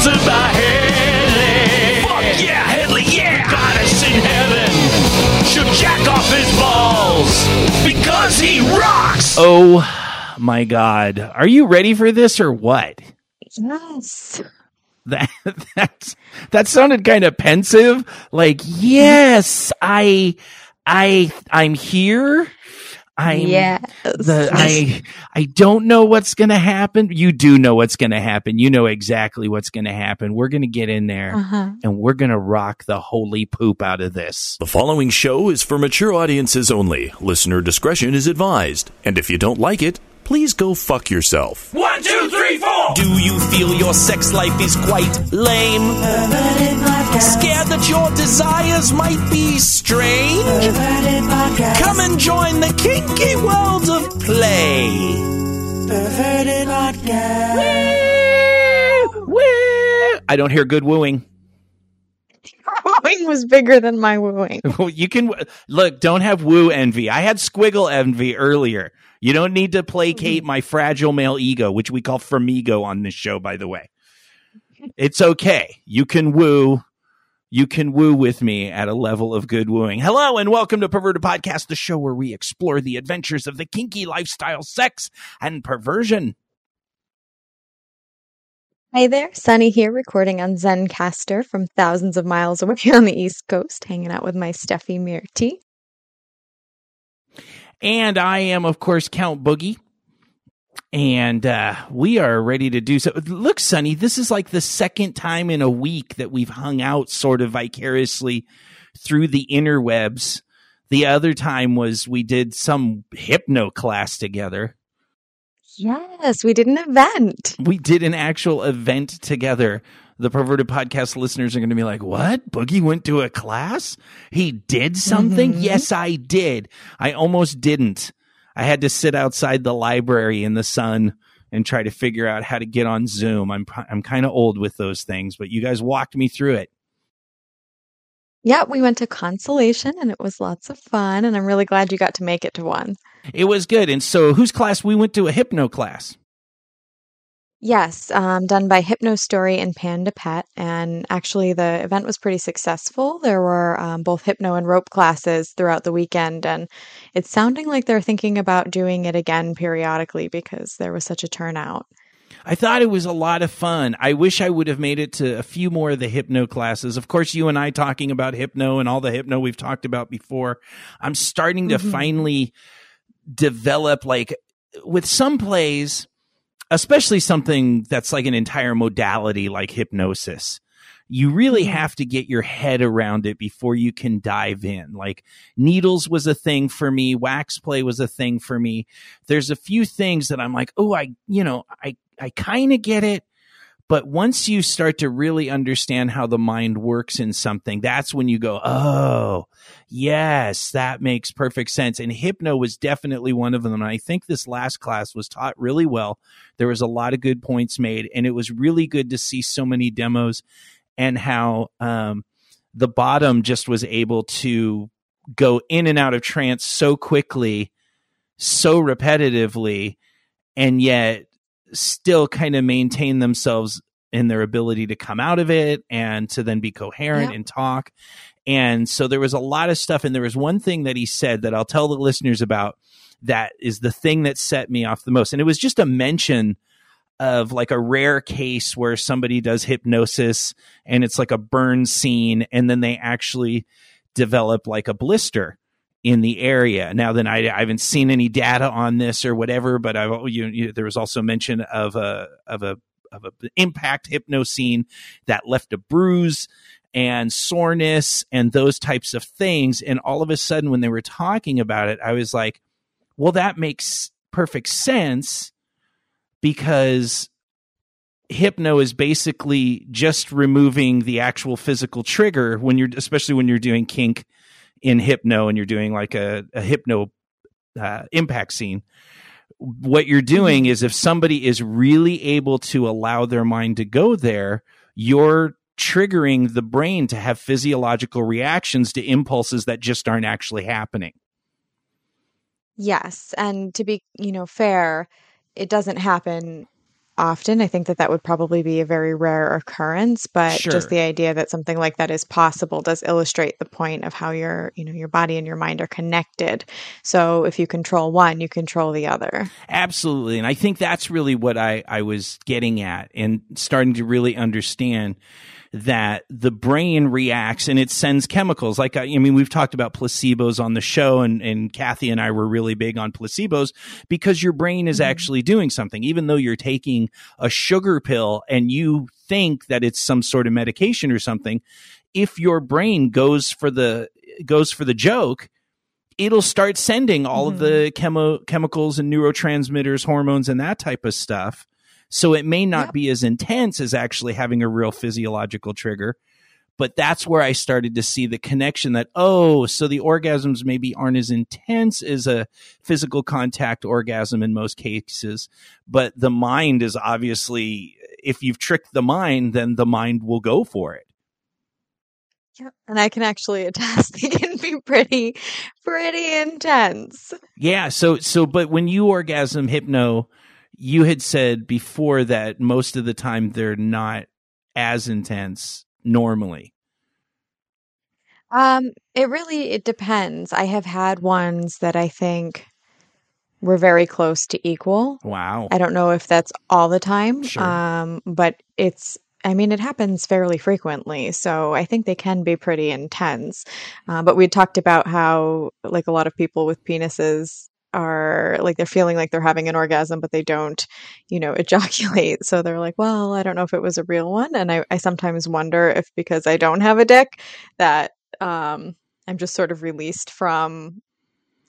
Sponsored by Headley. Fuck yeah, Headley, yeah. Goddess in heaven should jack off his balls because he rocks. Oh my god. Are you ready for this or what? Yes. That that that sounded kind of pensive. Like, yes, I I I'm here. I'm yes. the I I don't know what's going to happen. You do know what's going to happen. You know exactly what's going to happen. We're going to get in there Uh-huh. and we're going to rock the holy poop out of this. The following show is for mature audiences only. Listener discretion is advised. And if you don't like it, please go fuck yourself. One, two, three, four. Do you feel your sex life is quite lame? Scared that your desires might be strange? Come and join the kinky world of play. Perverted Woo! I don't hear good wooing. wooing was bigger than my wooing. you can look, don't have woo envy. I had squiggle envy earlier. You don't need to placate mm-hmm. my fragile male ego, which we call Fermigo on this show, by the way. It's okay. You can woo. You can woo with me at a level of good wooing. Hello and welcome to Perverted Podcast, the show where we explore the adventures of the kinky lifestyle, sex, and perversion. Hi there, Sonny here, recording on Zencastr from thousands of miles away on the East Coast, hanging out with my Steffi Mirti. And I am, of course, Count Boogie. And uh, we are ready to do so. Look, Sonny, this is like the second time in a week that we've hung out sort of vicariously through the interwebs. The other time was we did some hypno class together. Yes, we did an event. We did an actual event together. The perverted podcast listeners are going to be like, what? Boogie went to a class? He did something? Mhm. Yes, I did. I almost didn't. I had to sit outside the library in the sun and try to figure out how to get on Zoom. I'm I'm kind of old with those things, but you guys walked me through it. Yeah, we went to Consolation and it was lots of fun, and I'm really glad you got to make it to one. It was good. And so, whose class? We went to a hypno class. Yes, um, done by Hypno Story and Panda Pet. And actually, the event was pretty successful. There were um, both hypno and rope classes throughout the weekend, and it's sounding like they're thinking about doing it again periodically because there was such a turnout. I thought it was a lot of fun. I wish I would have made it to a few more of the hypno classes. Of course, you and I talking about hypno and all the hypno we've talked about before. I'm starting to Mhm. finally develop like with some plays, especially something that's like an entire modality like hypnosis. You really Mhm. have to get your head around it before you can dive in. Like needles was a thing for me, wax play was a thing for me. There's a few things that I'm like, "Oh, I, you know, I I kind of get it." But once you start to really understand how the mind works in something, that's when you go, oh, yes, that makes perfect sense. And hypno was definitely one of them. And I think this last class was taught really well. There was a lot of good points made, and it was really good to see so many demos and how um, the bottom just was able to go in and out of trance so quickly, so repetitively, and yet still kind of maintain themselves in their ability to come out of it and to then be coherent Yeah. and talk. And so there was a lot of stuff. And there was one thing that he said that I'll tell the listeners about that is the thing that set me off the most. And it was just a mention of like a rare case where somebody does hypnosis and it's like a burn scene and then they actually develop like a blister in the area. Now, then I, I haven't seen any data on this or whatever, but I've you, you, there was also mention of a of a of a impact hypno scene that left a bruise and soreness and those types of things. And all of a sudden, when they were talking about it, I was like, well, that makes perfect sense because hypno is basically just removing the actual physical trigger when you're especially when you're doing kink in hypno and you're doing like a, a hypno uh, impact scene what you're doing is if somebody is really able to allow their mind to go there you're triggering the brain to have physiological reactions to impulses that just aren't actually happening. Yes, and to be, you know, fair, it doesn't happen often. I think that that would probably be a very rare occurrence, but Sure. just the idea that something like that is possible does illustrate the point of how your, you know, your body and your mind are connected. So if you control one, you control the other. Absolutely. And I think that's really what I, I was getting at and starting to really understand that the brain reacts and it sends chemicals. Like, I, I mean, we've talked about placebos on the show and, and Kathy and I were really big on placebos because your brain is Mhm. actually doing something. Even though you're taking a sugar pill and you think that it's some sort of medication or something, if your brain goes for the, goes for the joke, it'll start sending all of the chemo- chemicals and neurotransmitters, hormones, and that type of stuff. So it may not Yep. be as intense as actually having a real physiological trigger. But that's where I started to see the connection that, oh, so the orgasms maybe aren't as intense as a physical contact orgasm in most cases. But the mind is obviously, if you've tricked the mind, then the mind will go for it. Yep. And I can actually attest they can be pretty, pretty intense. Yeah. So, so, but when you orgasm hypno, you had said before that most of the time they're not as intense normally. Um, it really it depends. I have had ones that I think were very close to equal. Wow. I don't know if that's all the time. Sure. Um, but it's I mean, it happens fairly frequently, so I think they can be pretty intense. Uh, but we talked about how, like, a lot of people with penises are like they're feeling like they're having an orgasm, but they don't, you know, ejaculate. So they're like, well, I don't know if it was a real one. And I, I sometimes wonder if because I don't have a dick, that um, I'm just sort of released from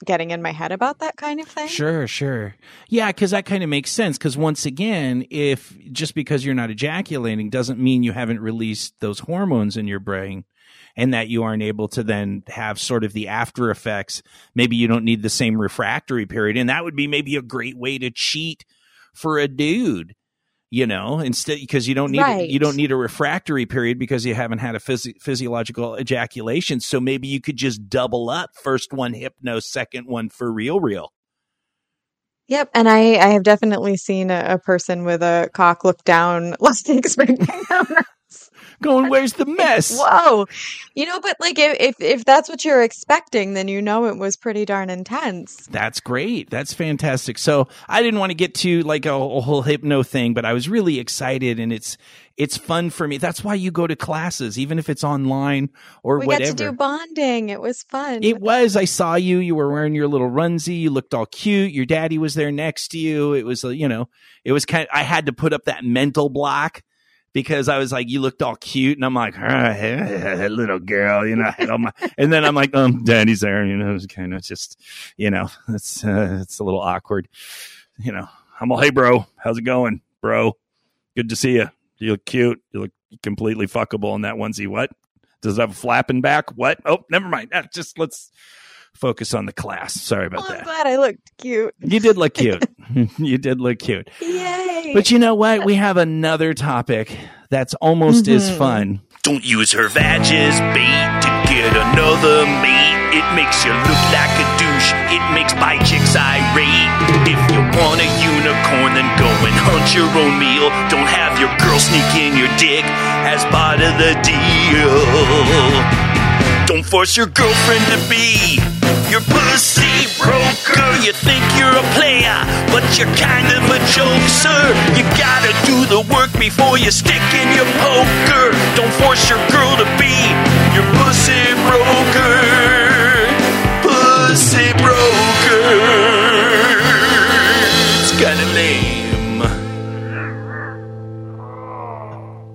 getting in my head about that kind of thing. Sure, sure. Yeah, because that kind of makes sense. Because once again, if just because you're not ejaculating doesn't mean you haven't released those hormones in your brain and that you aren't able to then have sort of the after effects. Maybe you don't need the same refractory period. And that would be maybe a great way to cheat for a dude. You know, instead because you don't need Right. you don't need a refractory period because you haven't had a physi- physiological ejaculation. So maybe you could just double up first one hypno, second one for real, real. Yep, and I I have definitely seen a, a person with a cock look down, like expecting them. Going, where's the mess? Whoa, you know, but like if, if if that's what you're expecting, then you know it was pretty darn intense. That's great. That's fantastic. So I didn't want to get to like a, a whole hypno thing, but I was really excited and it's it's fun for me. That's why you go to classes, even if it's online or we whatever. got to do bonding. It was fun. It was. I saw you. You were wearing your little runsie. You looked all cute. Your daddy was there next to you. It was, uh, you know, it was kind. I had to put up that mental block because I was like, you looked all cute, and I'm like, ah, little girl, you know. And then I'm like, um, daddy's there, you know. It was kind of just, you know, it's uh, it's a little awkward, you know. I'm all, hey, bro, how's it going, bro? Good to see you. You look cute. You look completely fuckable in that onesie. What? Does it have a flapping back? What? Oh, never mind. Ah, just let's focus on the class. Sorry about Oh, I'm that. glad I looked cute. You did look cute. you did look cute. Yay! But you know what? We have another topic that's almost as Mhm. fun. Don't use her vag as bait to get another mate. It makes you look like a douche. It makes bi chicks irate. If you want a unicorn, then go and hunt your own meal. Don't have your girl sneak in your dick as part of the deal. Don't force your girlfriend to be your pussy broker. You think you're a player, but you're kind of a joke, sir. You gotta do the work before you stick in your poker. Don't force your girl to be your pussy broker. Pussy broker. It's kinda lame.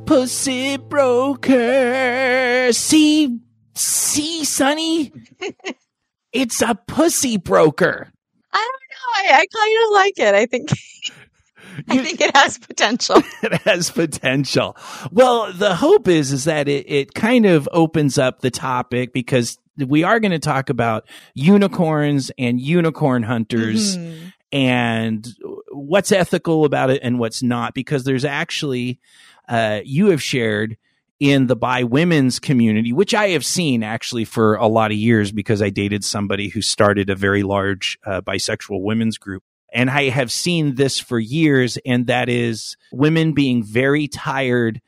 Pussy broker. See, see, Sonny? it's a pussy broker. I don't know. I, I kind of like it. I think I think it has potential. it has potential. Well, the hope is is that it, it kind of opens up the topic because we are going to talk about unicorns and unicorn hunters Mhm. and what's ethical about it and what's not because there's actually uh, you have shared in the bi women's community which i have seen actually for a lot of years because i dated somebody who started a very large uh, bisexual women's group And I have seen this for years, and that is women being very tired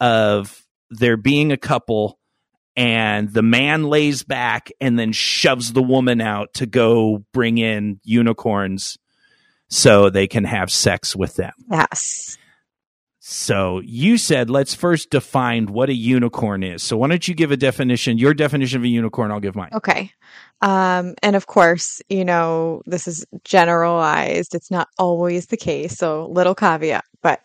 of there being a couple and the man lays back and then shoves the woman out to go bring in unicorns so they can have sex with them. Yes. So you said let's first define what a unicorn is. So why don't you give a definition, your definition of a unicorn, I'll give mine. Okay. Um, and of course, you know, this is generalized. It's not always the case. So little caveat, but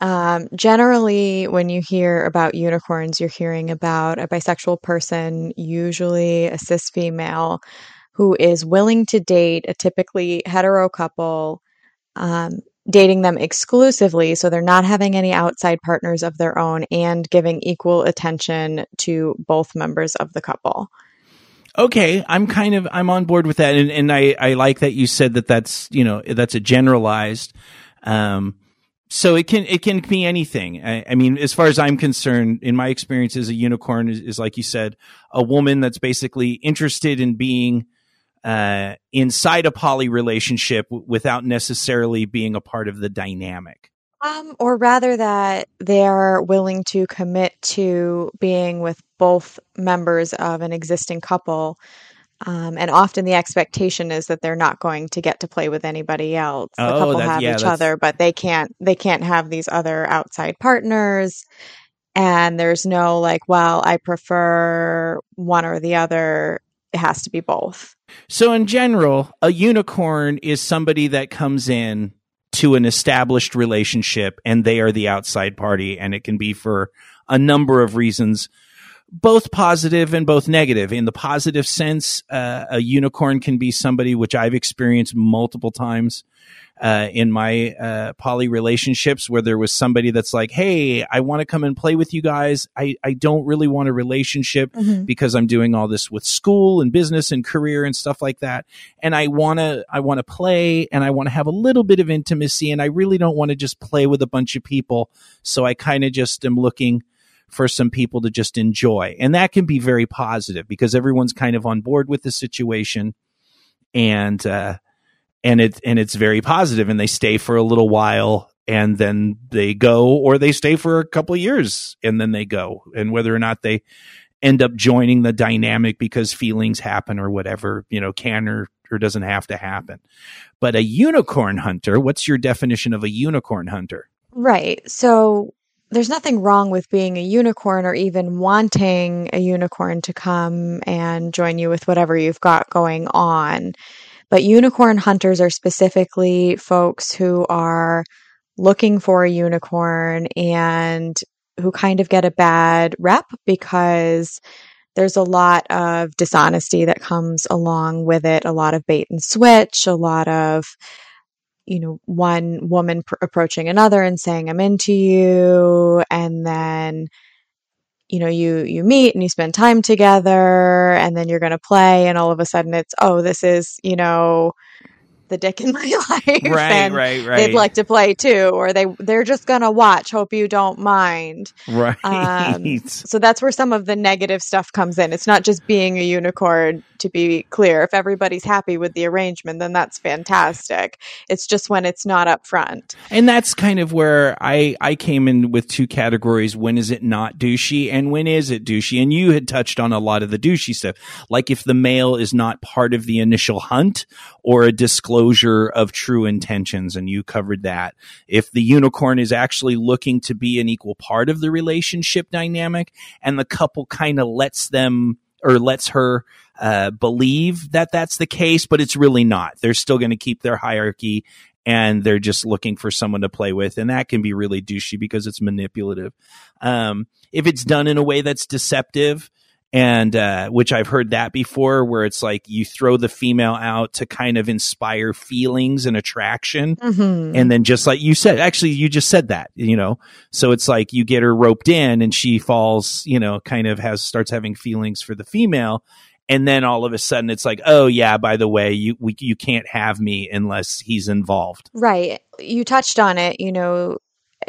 um, generally, when you hear about unicorns, you're hearing about a bisexual person, usually a cis female, who is willing to date a typically hetero couple, um, dating them exclusively. So they're not having any outside partners of their own and giving equal attention to both members of the couple. Okay, I'm kind of I'm on board with that, and, and I I like that you said that that's you know that's a generalized. Um, so it can it can be anything. I, I, mean, as far as I'm concerned, in my experience as a unicorn is, is like you said, a woman that's basically interested in being uh, inside a poly relationship w- without necessarily being a part of the dynamic. Um, or rather, that they're willing to commit to being with both members of an existing couple um, and often the expectation is that they're not going to get to play with anybody else. The Oh, couple that- have yeah, each that's- other, but they can't they can't have these other outside partners. And there's no like, well, I prefer one or the other. It has to be both. So in general, a unicorn is somebody that comes in to an established relationship and they are the outside party and it can be for a number of reasons both positive and both negative. In the positive sense, uh, a unicorn can be somebody which I've experienced multiple times uh, in my uh, poly relationships where there was somebody that's like, "Hey, I want to come and play with you guys. I I don't really want a relationship because I'm doing all this with school and business and career and stuff like that, and I want to I want to play and I want to have a little bit of intimacy, and I really don't want to just play with a bunch of people. So I kind of just am looking." For some people to just enjoy. And that can be very positive because everyone's kind of on board with the situation and uh and it and it's very positive and they stay for a little while and then they go or they stay for a couple of years and then they go and whether or not they end up joining the dynamic because feelings happen or whatever, you know, can or or doesn't have to happen. But a unicorn hunter, what's your definition of a unicorn hunter? Right. So there's nothing wrong with being a unicorn or even wanting a unicorn to come and join you with whatever you've got going on. But unicorn hunters are specifically folks who are looking for a unicorn and who kind of get a bad rep because there's a lot of dishonesty that comes along with it, a lot of bait and switch, a lot of you know, one woman pr- approaching another and saying, I'm into you. And then, you know, you, you meet and you spend time together and then you're going to play. And all of a sudden it's, oh, this is, you know, the dick in my life. Right, and right, right. They'd like to play too, or they, they're just going to watch. Hope you don't mind. Right. Um, so that's where some of the negative stuff comes in. It's not just being a unicorn, to be clear. If everybody's happy with the arrangement, then that's fantastic. It's just when it's not up front. And that's kind of where I, I came in with two categories. When is it not douchey and when is it douchey? And you had touched on a lot of the douchey stuff. Like if the male is not part of the initial hunt or a disclosure of true intentions. And you covered that. If the unicorn is actually looking to be an equal part of the relationship dynamic and the couple kind of lets them or lets her uh, believe that that's the case, but it's really not. They're still going to keep their hierarchy and they're just looking for someone to play with. And that can be really douchey because it's manipulative. Um, if it's done in a way that's deceptive, and uh, which I've heard that before, where it's like you throw the female out to kind of inspire feelings and attraction. Mm-hmm. And then just like you said, actually, you just said that, you know, so it's like you get her roped in and she falls, you know, kind of has, starts having feelings for the female. And then all of a sudden it's like, oh yeah, by the way, you, we, you can't have me unless he's involved. Right. You touched on it. You know,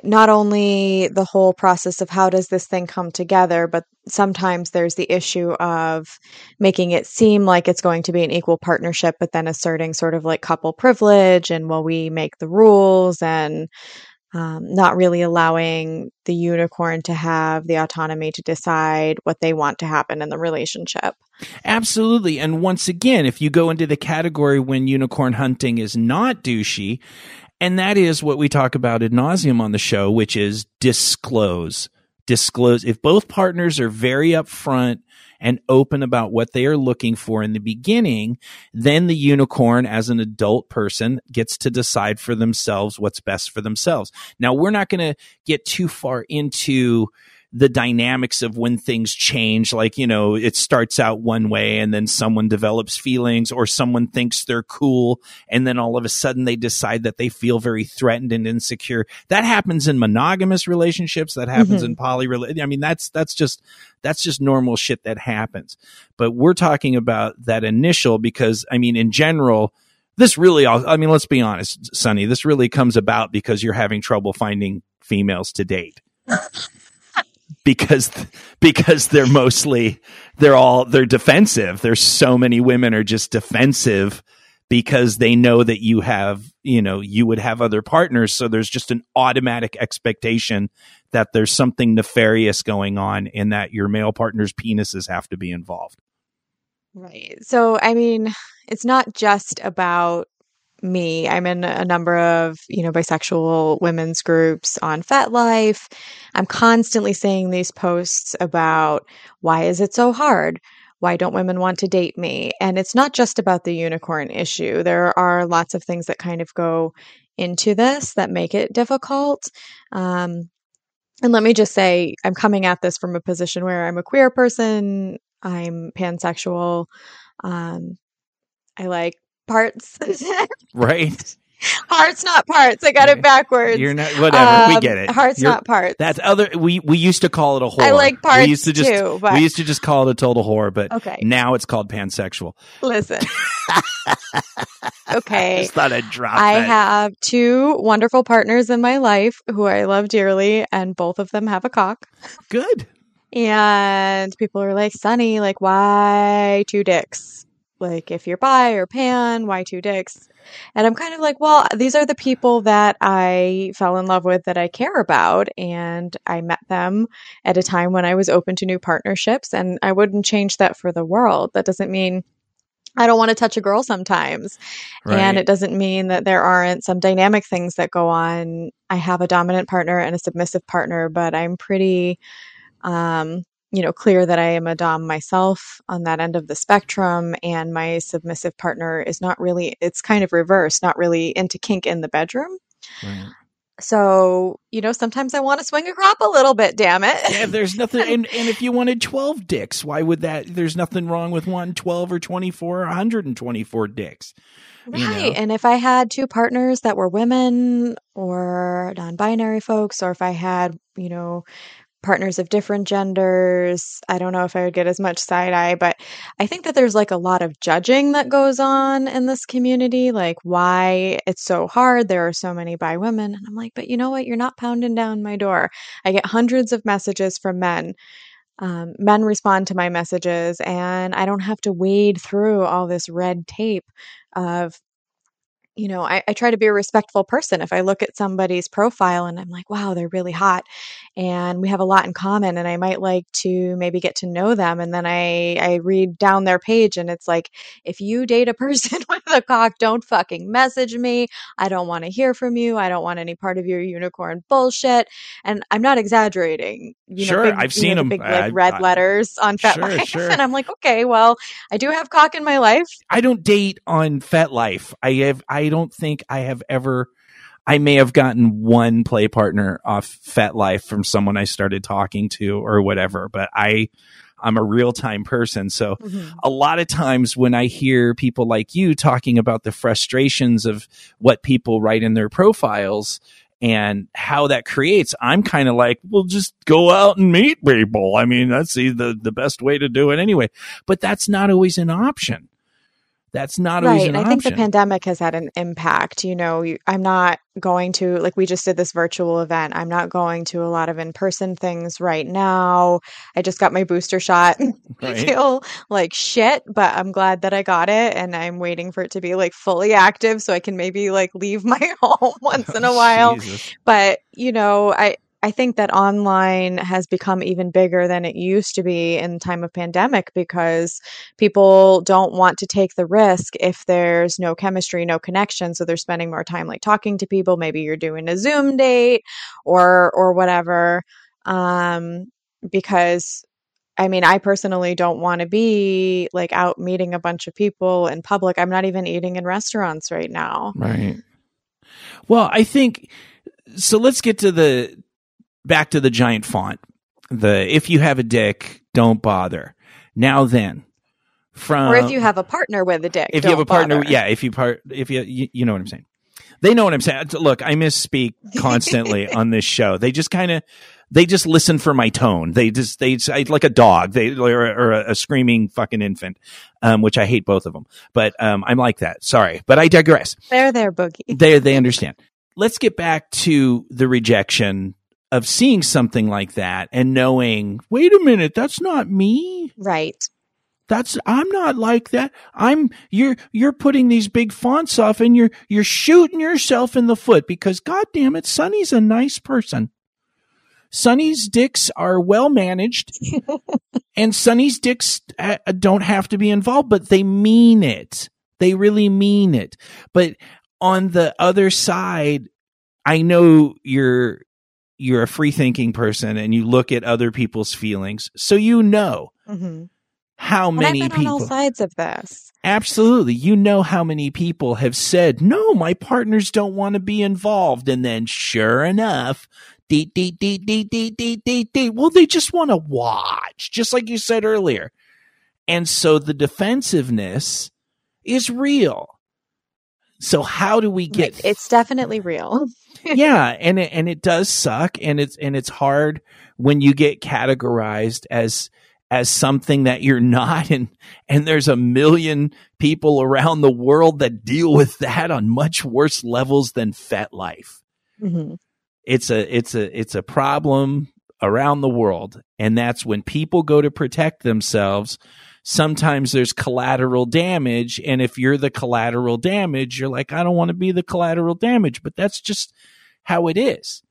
not only the whole process of how does this thing come together, but sometimes there's the issue of making it seem like it's going to be an equal partnership, but then asserting sort of like couple privilege and well, we make the rules and um, not really allowing the unicorn to have the autonomy to decide what they want to happen in the relationship. Absolutely. And once again, if you go into the category when unicorn hunting is not douchey, and that is what we talk about ad nauseum on the show, which is disclose. Disclose. If both partners are very upfront and open about what they are looking for in the beginning, then the unicorn, as an adult person, gets to decide for themselves what's best for themselves. Now, we're not going to get too far into the dynamics of when things change like you know it starts out one way and then someone develops feelings or someone thinks they're cool and then all of a sudden they decide that they feel very threatened and insecure. That happens in monogamous relationships. That happens mm-hmm. in poly i mean that's that's just that's just normal shit that happens. But we're talking about that initial because i mean in general this really i mean let's be honest sonny this really comes about because you're having trouble finding females to date because because they're mostly they're all they're defensive. There's so many women are just defensive because they know that you have, you know, you would have other partners, so there's just an automatic expectation that there's something nefarious going on and that your male partner's penises have to be involved. Right. So, I mean, it's not just about me. I'm in a number of, you know, bisexual women's groups on FetLife. I'm constantly seeing these posts about why is it so hard? Why don't women want to date me? And it's not just about the unicorn issue. There are lots of things that kind of go into this that make it difficult. Um, and let me just say, I'm coming at this from a position where I'm a queer person, I'm pansexual. Um, I like parts. right. Hearts, not parts. I got it backwards. You're not whatever. Um, we get it. Hearts, You're, not parts. That's other. We we used to call it a whore. I like parts we used to just, too. But... We used to just call it a total whore, but okay. now it's called pansexual. Listen. okay. I just thought I'd drop. I that. have two wonderful partners in my life who I love dearly, and both of them have a cock. Good. And people are like, Sonny, like, why two dicks? Like if you're bi or pan, why two dicks? And I'm kind of like, well, these are the people that I fell in love with that I care about. And I met them at a time when I was open to new partnerships. And I wouldn't change that for the world. That doesn't mean I don't want to touch a girl sometimes. Right. And it doesn't mean that there aren't some dynamic things that go on. I have a dominant partner and a submissive partner, but I'm pretty um, you know, clear that I am a Dom myself on that end of the spectrum, and my submissive partner is not really, it's kind of reverse, not really into kink in the bedroom. Right. So, you know, sometimes I want to swing a crop a little bit, damn it. Yeah, there's nothing, and, and if you wanted 12 dicks, why would that, there's nothing wrong with one 12 or 24 or 124 dicks. Right. You know? And if I had two partners that were women or non binary folks, or if I had, you know, partners of different genders. I don't know if I would get as much side eye, but I think that there's like a lot of judging that goes on in this community, like why it's so hard. There are so many bi women. And I'm like, but you know what? You're not pounding down my door. I get hundreds of messages from men. Um, men respond to my messages, and I don't have to wade through all this red tape of you know, I, I, try to be a respectful person. If I look at somebody's profile and I'm like, wow, they're really hot and we have a lot in common and I might like to maybe get to know them. And then I, I read down their page and it's like, if you date a person with a cock, don't fucking message me. I don't want to hear from you. I don't want any part of your unicorn bullshit. And I'm not exaggerating. You sure. Know, big, I've seen know, them. Big like, red I, letters on FetLife. Sure, sure. And I'm like, okay, well, I do have cock in my life. I don't date on FetLife. I have, I don't think I have ever. I may have gotten one play partner off FetLife from someone I started talking to or whatever, but I I'm a real time person. So mm-hmm. a lot of times when I hear people like you talking about the frustrations of what people write in their profiles and how that creates, I'm kind of like, well, just go out and meet people. I mean, that's the, the best way to do it anyway. But that's not always an option That's not Right. I think the pandemic has had an impact. You know, I'm not going to, like, we just did this virtual event. I'm not going to a lot of in person things right now. I just got my booster shot. I feel like shit, but I'm glad that I got it and I'm waiting for it to be like fully active so I can maybe like leave my home once in a while. Jesus. But, you know, I, I think that online has become even bigger than it used to be in time of pandemic because people don't want to take the risk if there's no chemistry, no connection. So they're spending more time like talking to people. Maybe you're doing a Zoom date or or whatever. Um, because I mean, I personally don't want to be like out meeting a bunch of people in public. I'm not even eating in restaurants right now. Right. Well, I think so. Let's get to the back to the giant font. The if you have a dick, don't bother. Now then, from or if you have a partner with a dick, if you have a partner, bother. yeah, if you part, if you, you, you know what I'm saying. They know what I'm saying. Look, I misspeak constantly on this show. They just kind of, they just listen for my tone. They just, they like a dog, they or, or a, a screaming fucking infant, um, which I hate both of them. But um, I'm like that. Sorry, but I digress. There, there, boogie. They they understand. Let's get back to the rejection of seeing something like that and knowing, wait a minute, that's not me. Right. that's i'm not like that. I'm you're you're putting these big fonts off and you're you're shooting yourself in the foot because god damn it sonny's a nice person. Sonny's dicks are well managed and sonny's dicks uh, don't have to be involved but they mean it. They really mean it. But on the other side i know you're you're a free thinking person and you look at other people's feelings so you know hmm how And many I've been people on all sides of this. Absolutely. You know how many people have said, no, my partners don't want to be involved. And then sure enough, dee, dee, dee, dee, dee, dee, dee, dee. Well, they just want to watch, just like you said earlier. And so the defensiveness is real. So how do we get Right. It's definitely real. yeah, and it, and it does suck, and it's and it's hard when you get categorized as as something that you're not, and and there's a million people around the world that deal with that on much worse levels than FetLife. hmm It's a it's a it's a problem around the world, and that's when people go to protect themselves. Sometimes there's collateral damage, and if you're the collateral damage, you're like, I don't want to be the collateral damage, but that's just how it is.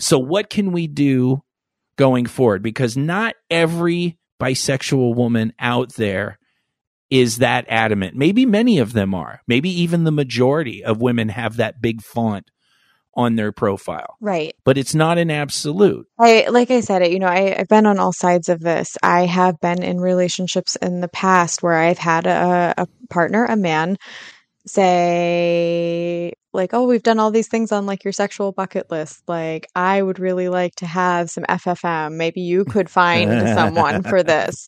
So, what can we do going forward? Because not every bisexual woman out there is that adamant. Maybe many of them are. Maybe even the majority of women have that big font on their profile, Right. but it's not an absolute. I like I said it, you know, I, I've been on all sides of this. I have been in relationships in the past where I've had a, a partner, a man, say like, oh, we've done all these things on like your sexual bucket list. Like, I would really like to have some FFM. Maybe you could find someone for this.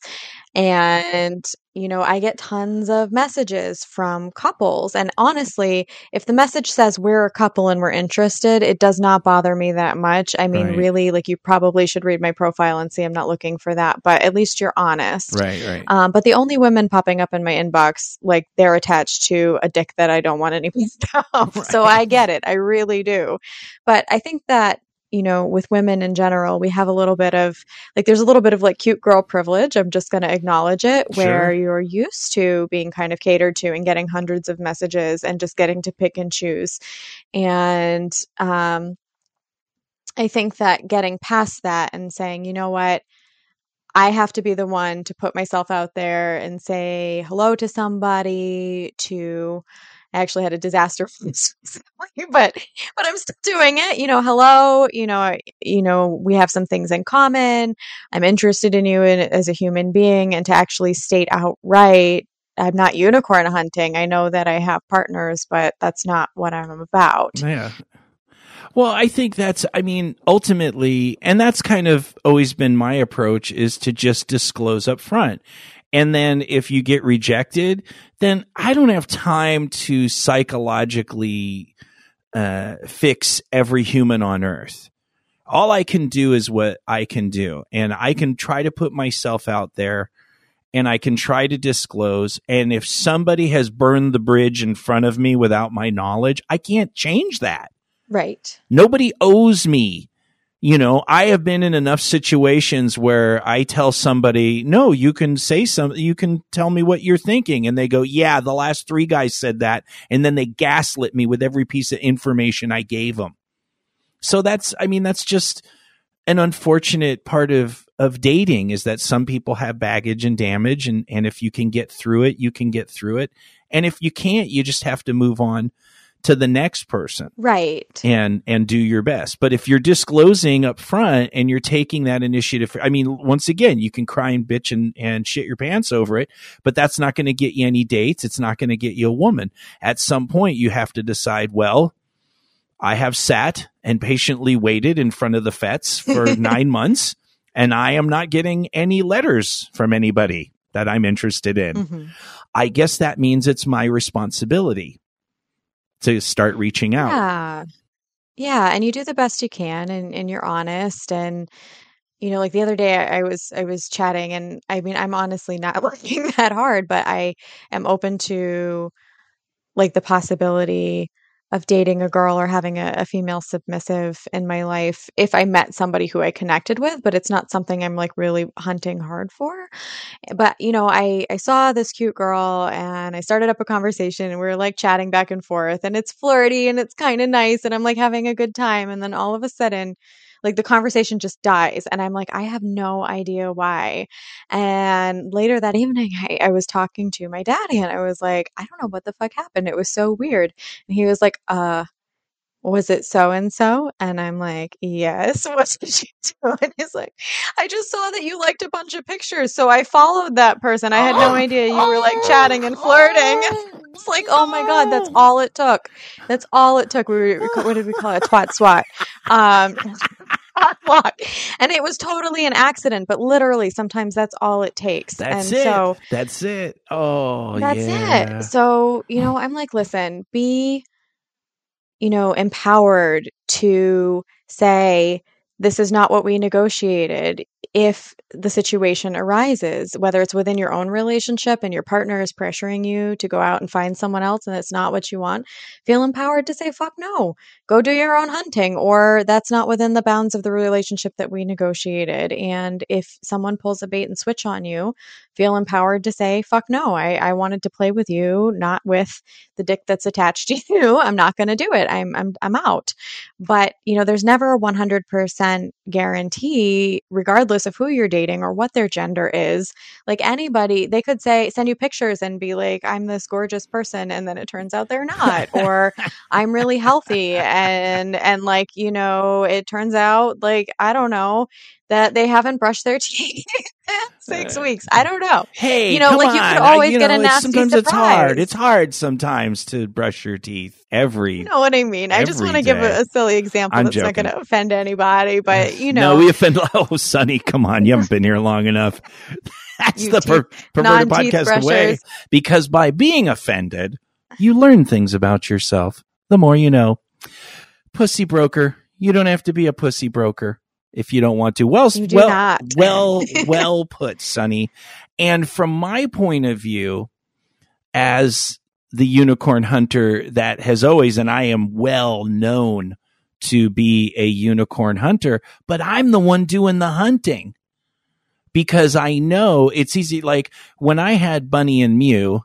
And, you know, I get tons of messages from couples. And honestly, if the message says we're a couple and we're interested, it does not bother me that much. I mean, Right. really, like you probably should read my profile and see I'm not looking for that, but at least you're honest. Right, right. Um, but the only women popping up in my inbox, like they're attached to a dick that I don't want any piece of. So I get it. I really do. But I think that, you know, with women in general, we have a little bit of like, there's a little bit of like cute girl privilege. I'm just going to acknowledge it where Sure. you're used to being kind of catered to and getting hundreds of messages and just getting to pick and choose. And, um, I think that getting past that and saying, you know what, I have to be the one to put myself out there and say hello to somebody to I actually had a disaster but but I'm still doing it. You know, hello, you know, I- you know, we have some things in common. I'm interested in you in, as a human being and to actually state outright I'm not unicorn hunting. I know that I have partners, but that's not what I'm about. Yeah. Well, I think that's, I mean, ultimately, and that's kind of always been my approach is to just disclose up front. And then if you get rejected, then I don't have time to psychologically uh, fix every human on earth. All I can do is what I can do. And I can try to put myself out there and I can try to disclose. And if somebody has burned the bridge in front of me without my knowledge, I can't change that. Right. Nobody owes me. You know, I have been in enough situations where I tell somebody, no, you can say something, you can tell me what you're thinking. And they go, yeah, the last three guys said that. And then they gaslit me with every piece of information I gave them. So that's, I mean, that's just an unfortunate part of, of dating is that some people have baggage and damage. And, and if you can get through it, you can get through it. And if you can't, you just have to move on to the next person. Right. and and do your best. But if you're disclosing up front and you're taking that initiative i mean once again you can cry and bitch and, and shit your pants over it but that's not going to get you any dates. It's not going to get you a woman. At some point you have to decide well i have sat and patiently waited in front of the fets for nine months and i am not getting any letters from anybody that i'm interested in. Mhm. i guess that means it's my responsibility to start reaching out Yeah. Yeah. And you do the best you can and, and you're honest. And, you know, like the other day I, I was I was chatting and I mean I'm honestly not working that hard, but I am open to like the possibility of dating a girl or having a, a female submissive in my life if I met somebody who I connected with, but it's not something I'm like really hunting hard for. But you know, I I saw this cute girl and I started up a conversation and we were like chatting back and forth and it's flirty and it's kind of nice and I'm like having a good time and then all of a sudden like the conversation just dies and i'm like i have no idea why and later that evening I, I was talking to my daddy and i was like i don't know what the fuck happened it was so weird and he was like uh was it so and so? And I'm like, yes. What did you do? And he's like, I just saw that you liked a bunch of pictures. So I followed that person. I had no idea you were like chatting and flirting. It's like, oh my God, that's all it took. That's all it took. We were, what did we call it? Twat swat. Um, walk. And it was totally an accident, but literally sometimes that's all it takes. That's and it. so That's it. Oh, that's yeah. it. So, you know, I'm like, listen, be, you know, empowered to say, this is not what we negotiated. If the situation arises, whether it's within your own relationship and your partner is pressuring you to go out and find someone else and it's not what you want, feel empowered to say, fuck no, go do your own hunting, or that's not within the bounds of the relationship that we negotiated. And if someone pulls a bait and switch on you, feel empowered to say, fuck no, I, I wanted to play with you, not with the dick that's attached to you. I'm not going to do it. I'm, I'm, I'm out. But, you know, there's never a 100% guarantee, regardless of who you're dating or what their gender is. Like anybody, they could say, send you pictures and be like, I'm this gorgeous person. And then it turns out they're not. or I'm really healthy. And, and like, you know, it turns out like, I don't know, that they haven't brushed their teeth in six uh, weeks. I don't know. Hey, You know, like, you could on. I- always you get a know, nasty Sometimes it's hard. It's hard sometimes to brush your teeth every. You know what I mean? I just want to give a, a silly example I'm that's not joking. going to offend anybody, but you know, no, we offend. Oh, Sonny, come on. You haven't been here long enough. That's You the per- perverted podcast way. Because by being offended, you learn things about yourself. The more you know. Pussy broker. You don't have to be a pussy broker if you don't want to. Well, well, not. well, well put, Sonny. And from my point of view, as the unicorn hunter that has always, and I am well known to be a unicorn hunter, but I'm the one doing the hunting because I know it's easy. Like when I had Bunny and Mew,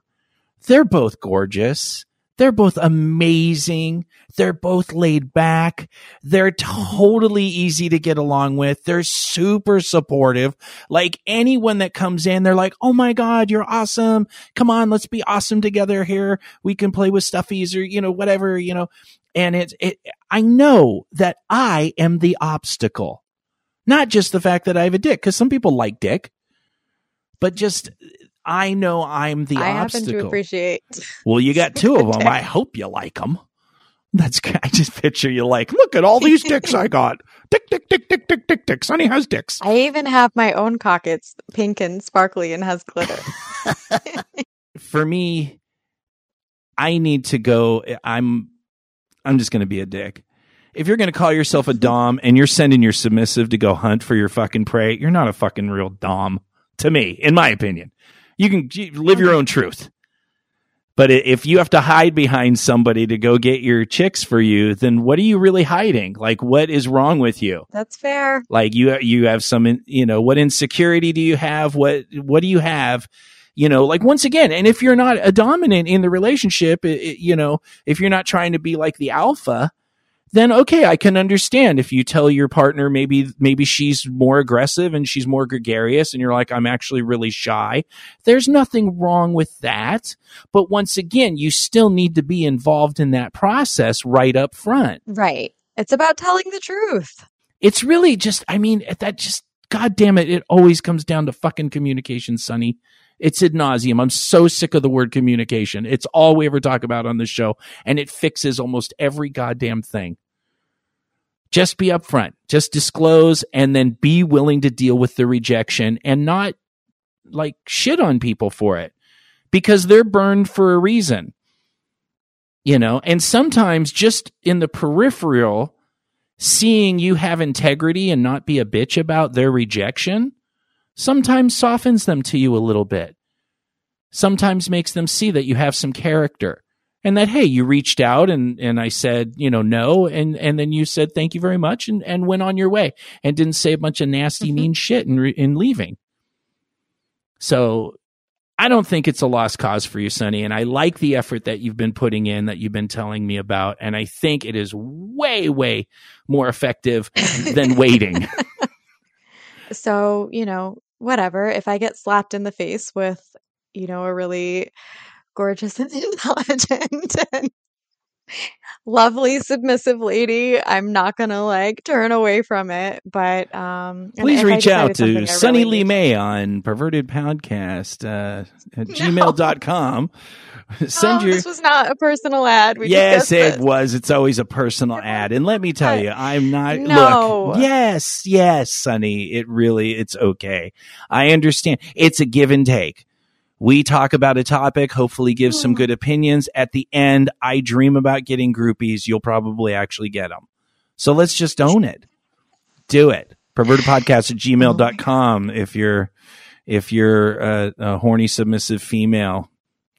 they're both gorgeous. They're both amazing. They're both laid back. They're totally easy to get along with. They're super supportive. Like anyone that comes in, they're like, Oh my God, you're awesome. Come on, let's be awesome together here. We can play with stuffies or, you know, whatever, you know. And it's, it, I know that I am the obstacle, not just the fact that I have a dick, because some people like dick, but just, I know I'm the I happen obstacle. to appreciate. Well, you got two of them. I hope you like them. That's. I just picture you like, look at all these dicks I got. Dick, dick, dick, dick, dick, dick, dick. Sonny has dicks. I even have my own cock. It's pink and sparkly and has glitter. For me, I need to go. I'm, I'm just going to be a dick. If you're going to call yourself a dom and you're sending your submissive to go hunt for your fucking prey, you're not a fucking real dom. to me, in my opinion. You can live your own truth. But if you have to hide behind somebody to go get your chicks for you, then what are you really hiding? Like, what is wrong with you? That's fair. Like, you you have some, you know, what insecurity do you have? What what do you have? You know, like once again, and if you're not a dominant in the relationship, i i- you know, if you're not trying to be like the alpha, then okay, I can understand if you tell your partner maybe maybe she's more aggressive and she's more gregarious and you're like I'm actually really shy. There's nothing wrong with that. But once again, you still need to be involved in that process right up front. Right. It's about telling the truth. It's really just I mean that just god damn it, it always comes down to fucking communication, Sonny. It's ad nauseum. I'm so sick of the word communication. It's all we ever talk about on the show, and it fixes almost every goddamn thing. Just be upfront, just disclose, and then be willing to deal with the rejection and not like shit on people for it because they're burned for a reason. You know, and sometimes just in the peripheral, seeing you have integrity and not be a bitch about their rejection sometimes softens them to you a little bit. Sometimes makes them see that you have some character and that hey, you reached out and and I said, you know, no and and then you said thank you very much and and went on your way and didn't say a bunch of nasty Mhm. mean shit in re- in leaving. So I don't think it's a lost cause for you, Sonny. And I like the effort that you've been putting in, that you've been telling me about. And I think it is way, way more effective than waiting. So, you know, whatever. If I get slapped in the face with, you know, a really gorgeous and intelligent and lovely submissive lady, I'm not gonna like turn away from it. But um Please reach out to I Sonny really Lee May on perverted podcast uh, at gmail.com. Send No, your. this was not a personal ad. We yes, it this. was. It's always a personal ad. And let me tell you, I'm not. No. Look, yes, yes, Sonny. It really, it's okay. I understand. It's a give and take. We talk about a topic, hopefully give some Mm. good opinions. At the end, I dream about getting groupies. You'll probably actually get them. So let's just own it. Do it. Pervertedpodcast at gmail.com if you're if you're a, a horny submissive female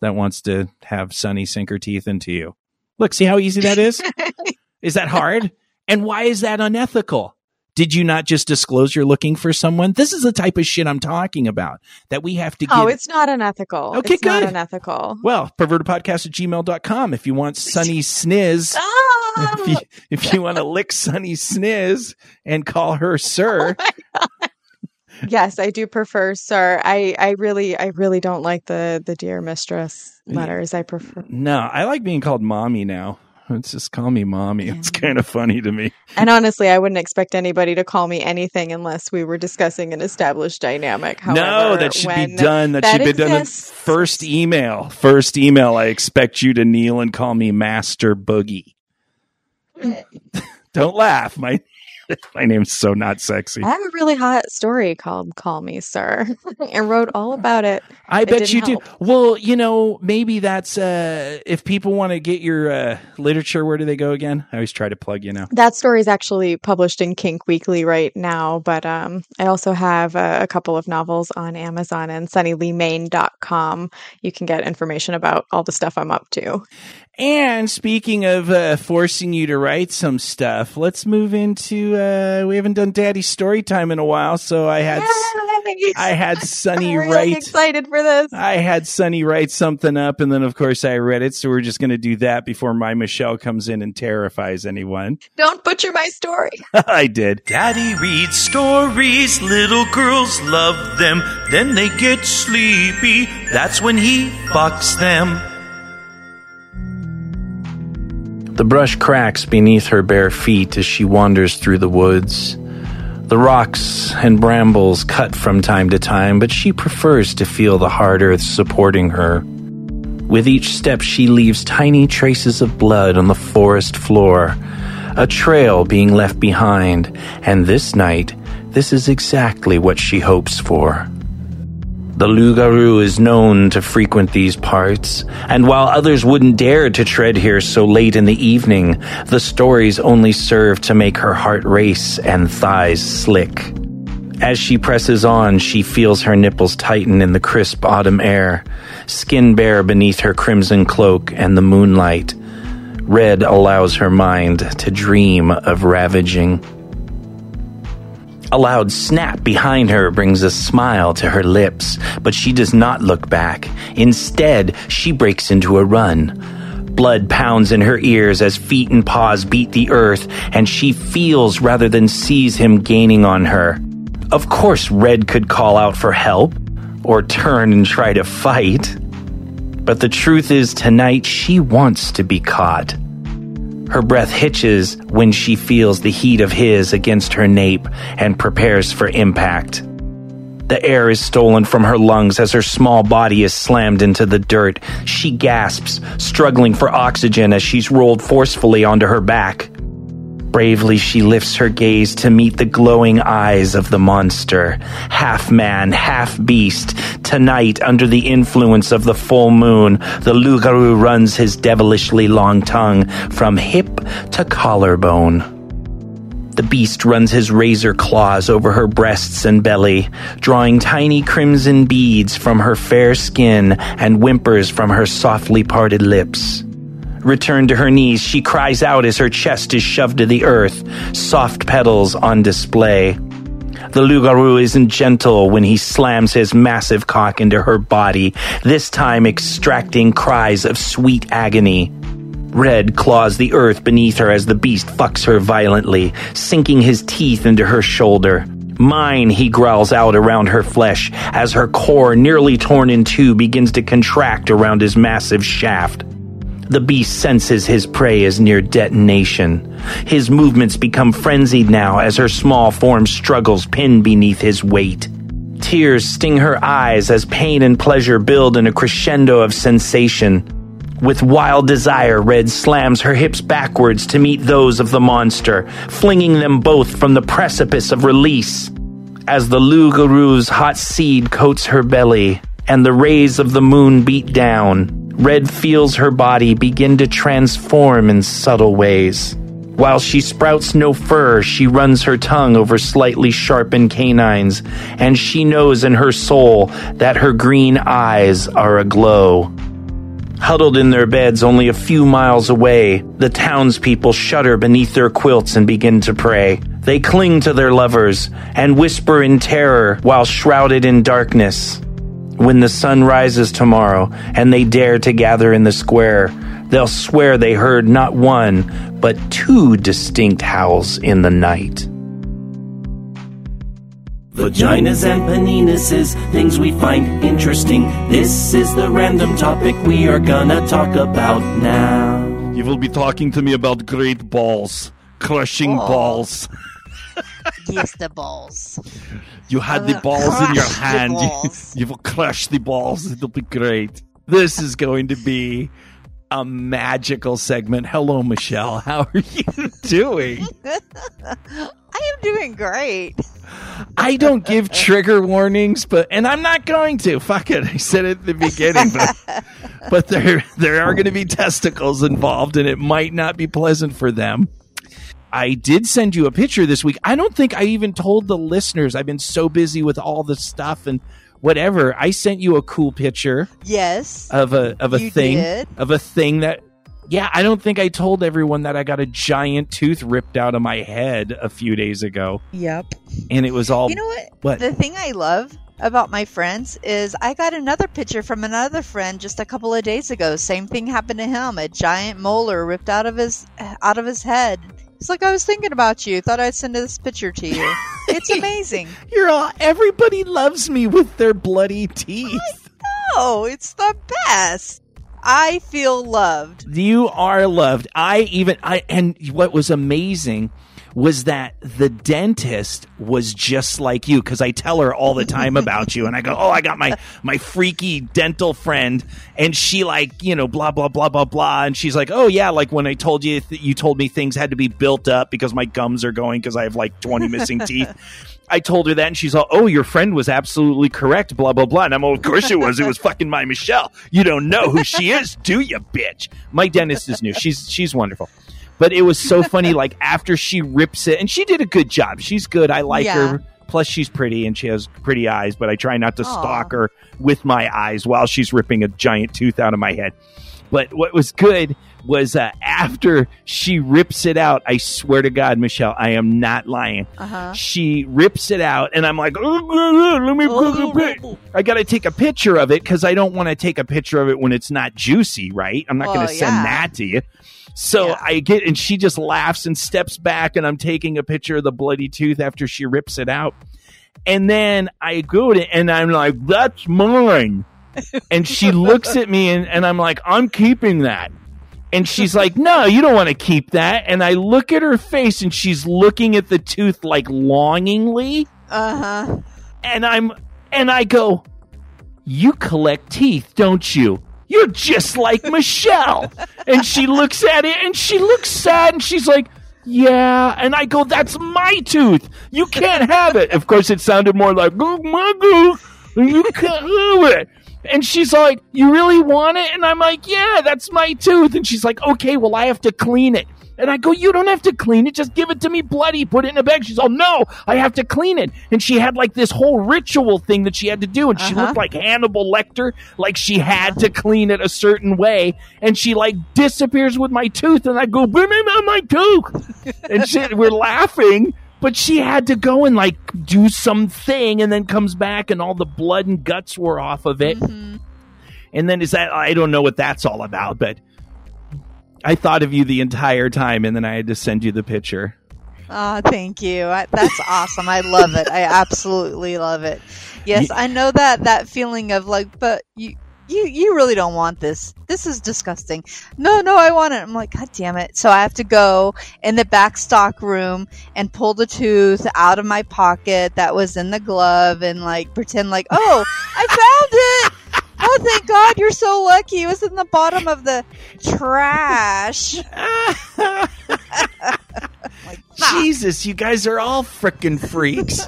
that wants to have Sonny sink her teeth into you. Look, see how easy that is? is that hard? And why is that unethical? Did you not just disclose you're looking for someone? This is the type of shit I'm talking about that we have to Oh, give. it's not unethical. Okay, it's not good. unethical. well, pervertedpodcast at gmail.com if you want Sonny Sniz. If you, if you want to lick Sonny Sniz and call her oh sir. Yes, I do prefer sir. I I really I really don't like the the dear mistress letters. I prefer. No, I like being called mommy now. It's just call me mommy. It's kind of funny to me. And honestly, I wouldn't expect anybody to call me anything unless we were discussing an established dynamic. However, no, that should be done. That, that should be done. First email. First email. I expect you to kneel and call me Master Boogie. Don't laugh. My my name's so not sexy. I have a really hot story called "Call Me Sir." and wrote all about it. I it bet didn't you do. help. Well, you know, maybe that's uh if people want to get your uh literature, where do they go again? I always try to plug you now. That story is actually published in Kink Weekly right now, but um, I also have a, a couple of novels on Amazon and sunnyleemain.com. You can get information about all the stuff I'm up to. And speaking of uh, forcing you to write some stuff, let's move into. Uh, we haven't done Daddy story time in a while, so I had Yay! I had Sonny really write. excited for this. I had Sonny write something up, and then of course I read it. So we're just going to do that before my Michelle comes in and terrifies anyone. Don't butcher my story. I did. Daddy reads stories, little girls love them. Then they get sleepy, that's when he fucks them. The brush cracks beneath her bare feet as she wanders through the woods. The rocks and brambles cut from time to time, but she prefers to feel the hard earth supporting her. With each step, she leaves tiny traces of blood on the forest floor, a trail being left behind, and this night, this is exactly what she hopes for. The Loup-garou is known to frequent these parts, and while others wouldn't dare to tread here so late in the evening, the stories only serve to make her heart race and thighs slick. As she presses on, she feels her nipples tighten in the crisp autumn air, skin bare beneath her crimson cloak and the moonlight. Red allows her mind to dream of ravaging. A loud snap behind her brings a smile to her lips, but she does not look back. Instead, she breaks into a run. Blood pounds in her ears as feet and paws beat the earth, and she feels rather than sees him gaining on her. Of course, Red could call out for help or turn and try to fight. But the truth is, tonight she wants to be caught. Her breath hitches when she feels the heat of his against her nape and prepares for impact. The air is stolen from her lungs as her small body is slammed into the dirt. She gasps, struggling for oxygen as she's rolled forcefully onto her back. Bravely, she lifts her gaze to meet the glowing eyes of the monster. Half man, half beast. Tonight, under the influence of the full moon, the Loup-garou runs his devilishly long tongue from hip to collarbone. The beast runs his razor claws over her breasts and belly, drawing tiny crimson beads from her fair skin and whimpers from her softly parted lips. Returned to her knees, she cries out as her chest is shoved to the earth, soft petals on display. The Loup-garou isn't gentle when he slams his massive cock into her body, this time extracting cries of sweet agony. Red claws the earth beneath her as the beast fucks her violently, sinking his teeth into her shoulder. Mine, he growls out around her flesh as her core, nearly torn in two, begins to contract around his massive shaft. The beast senses his prey is near detonation. His movements become frenzied now as her small form struggles pinned beneath his weight. Tears sting her eyes as pain and pleasure build in a crescendo of sensation. With wild desire, Red slams her hips backwards to meet those of the monster, flinging them both from the precipice of release. As the Loup-garou's hot seed coats her belly and the rays of the moon beat down, Red feels her body begin to transform in subtle ways. While she sprouts no fur, she runs her tongue over slightly sharpened canines, and she knows in her soul that her green eyes are aglow. Huddled in their beds only a few miles away, the townspeople shudder beneath their quilts and begin to pray. They cling to their lovers and whisper in terror while shrouded in darkness. When the sun rises tomorrow and they dare to gather in the square, they'll swear they heard not one, but two distinct howls in the night. Vaginas and penises, things we find interesting. This is the random topic we are gonna talk about now. You will be talking to me about great balls, crushing Oh. balls. yes, the balls. You had I the uh, balls in your hand. You, balls. you will crush the balls. It'll be great. This is going to be a magical segment. Hello, Michelle. How are you doing? I am doing great. I don't give trigger warnings, but and I'm not going to. Fuck it. I said it at the beginning, but but there there are going to be testicles involved, and it might not be pleasant for them. I did send you a picture this week. I don't think I even told the listeners. I've been so busy with all the stuff and whatever. I sent you a cool picture Yes. of a of a thing did? of a thing that yeah, I don't think I told everyone that I got a giant tooth ripped out of my head a few days ago, Yep. and it was all You know what? what The thing I love about my friends is I got another picture from another friend just a couple of days ago. Same thing happened to him. A giant molar ripped out of his out of his head. It's like I was thinking about you. Thought I'd send this picture to you. It's amazing. You're all everybody loves me with their bloody teeth. Oh, it's the best. I feel loved. You are loved. I even I and what was amazing was that the dentist was just like you because I tell her all the time about you and I go, "Oh, I got my my freaky dental friend." And she like, you know, blah blah blah blah blah and she's like, "Oh yeah, like when I told you th- you told me things had to be built up because my gums are going because I have like 20 missing teeth." I told her that, and she's all, "Oh, your friend was absolutely correct." Blah blah blah. And I'm all, "Of course it was. It was fucking my Michelle. You don't know who she is, do you, bitch?" My dentist is new. She's she's wonderful. But it was so funny. Like after she rips it, and she did a good job. She's good. I like Yeah. her. Plus, she's pretty and she has pretty eyes, but I try not to Aw. stalk her with my eyes while she's ripping a giant tooth out of my head. But what was good was uh, after she rips it out, I swear to God, Michelle, I am not lying. Uh huh. She rips it out, and I'm like, "Oh, oh, oh, let me take. I got to take a picture of it because I don't want to take a picture of it when it's not juicy, right? I'm not going to send yeah. that to you. So Yeah. I get, and she just laughs and steps back, and I'm taking a picture of the bloody tooth after she rips it out. And then I go to, and I'm like, that's mine. And she looks at me, and, and I'm like, I'm keeping that. And she's like, No, you don't want to keep that. And I look at her face, and she's looking at the tooth like longingly. Uh huh. And I'm, and I go, You collect teeth, don't you? You're just like Michelle. and she looks at it, and she looks sad, and she's like, yeah, and I go, that's my tooth. You can't have it. Of course, it sounded more like, oh, my tooth. You can't have it. And she's like, you really want it? And I'm like, yeah, that's my tooth. And she's like, okay, well, I have to clean it. And I go, you don't have to clean it. Just give it to me bloody. Put it in a bag. She's all, no, I have to clean it. And she had like this whole ritual thing that she had to do. And she Uh-huh. looked like Hannibal Lecter, like she had to clean it a certain way. And she like disappears with my tooth. And I go, bring me my tooth. and she, we're laughing. But she had to go and like do something and then comes back and all the blood and guts were off of it. Mhm. And then is that I don't know what that's all about, but I thought of you the entire time and then I had to send you the picture. Oh, thank you. I, that's awesome. I love it. I absolutely love it. Yes, I know that that feeling of like, but you. You you really don't want this. This is disgusting. No, no, I want it. I'm like, God damn it. So I have to go in the back stock room and pull the tooth out of my pocket that was in the glove and like pretend like, oh, I found it. Oh, thank God, you're so lucky. It was in the bottom of the trash. Like. Jesus, you guys are all freaking freaks.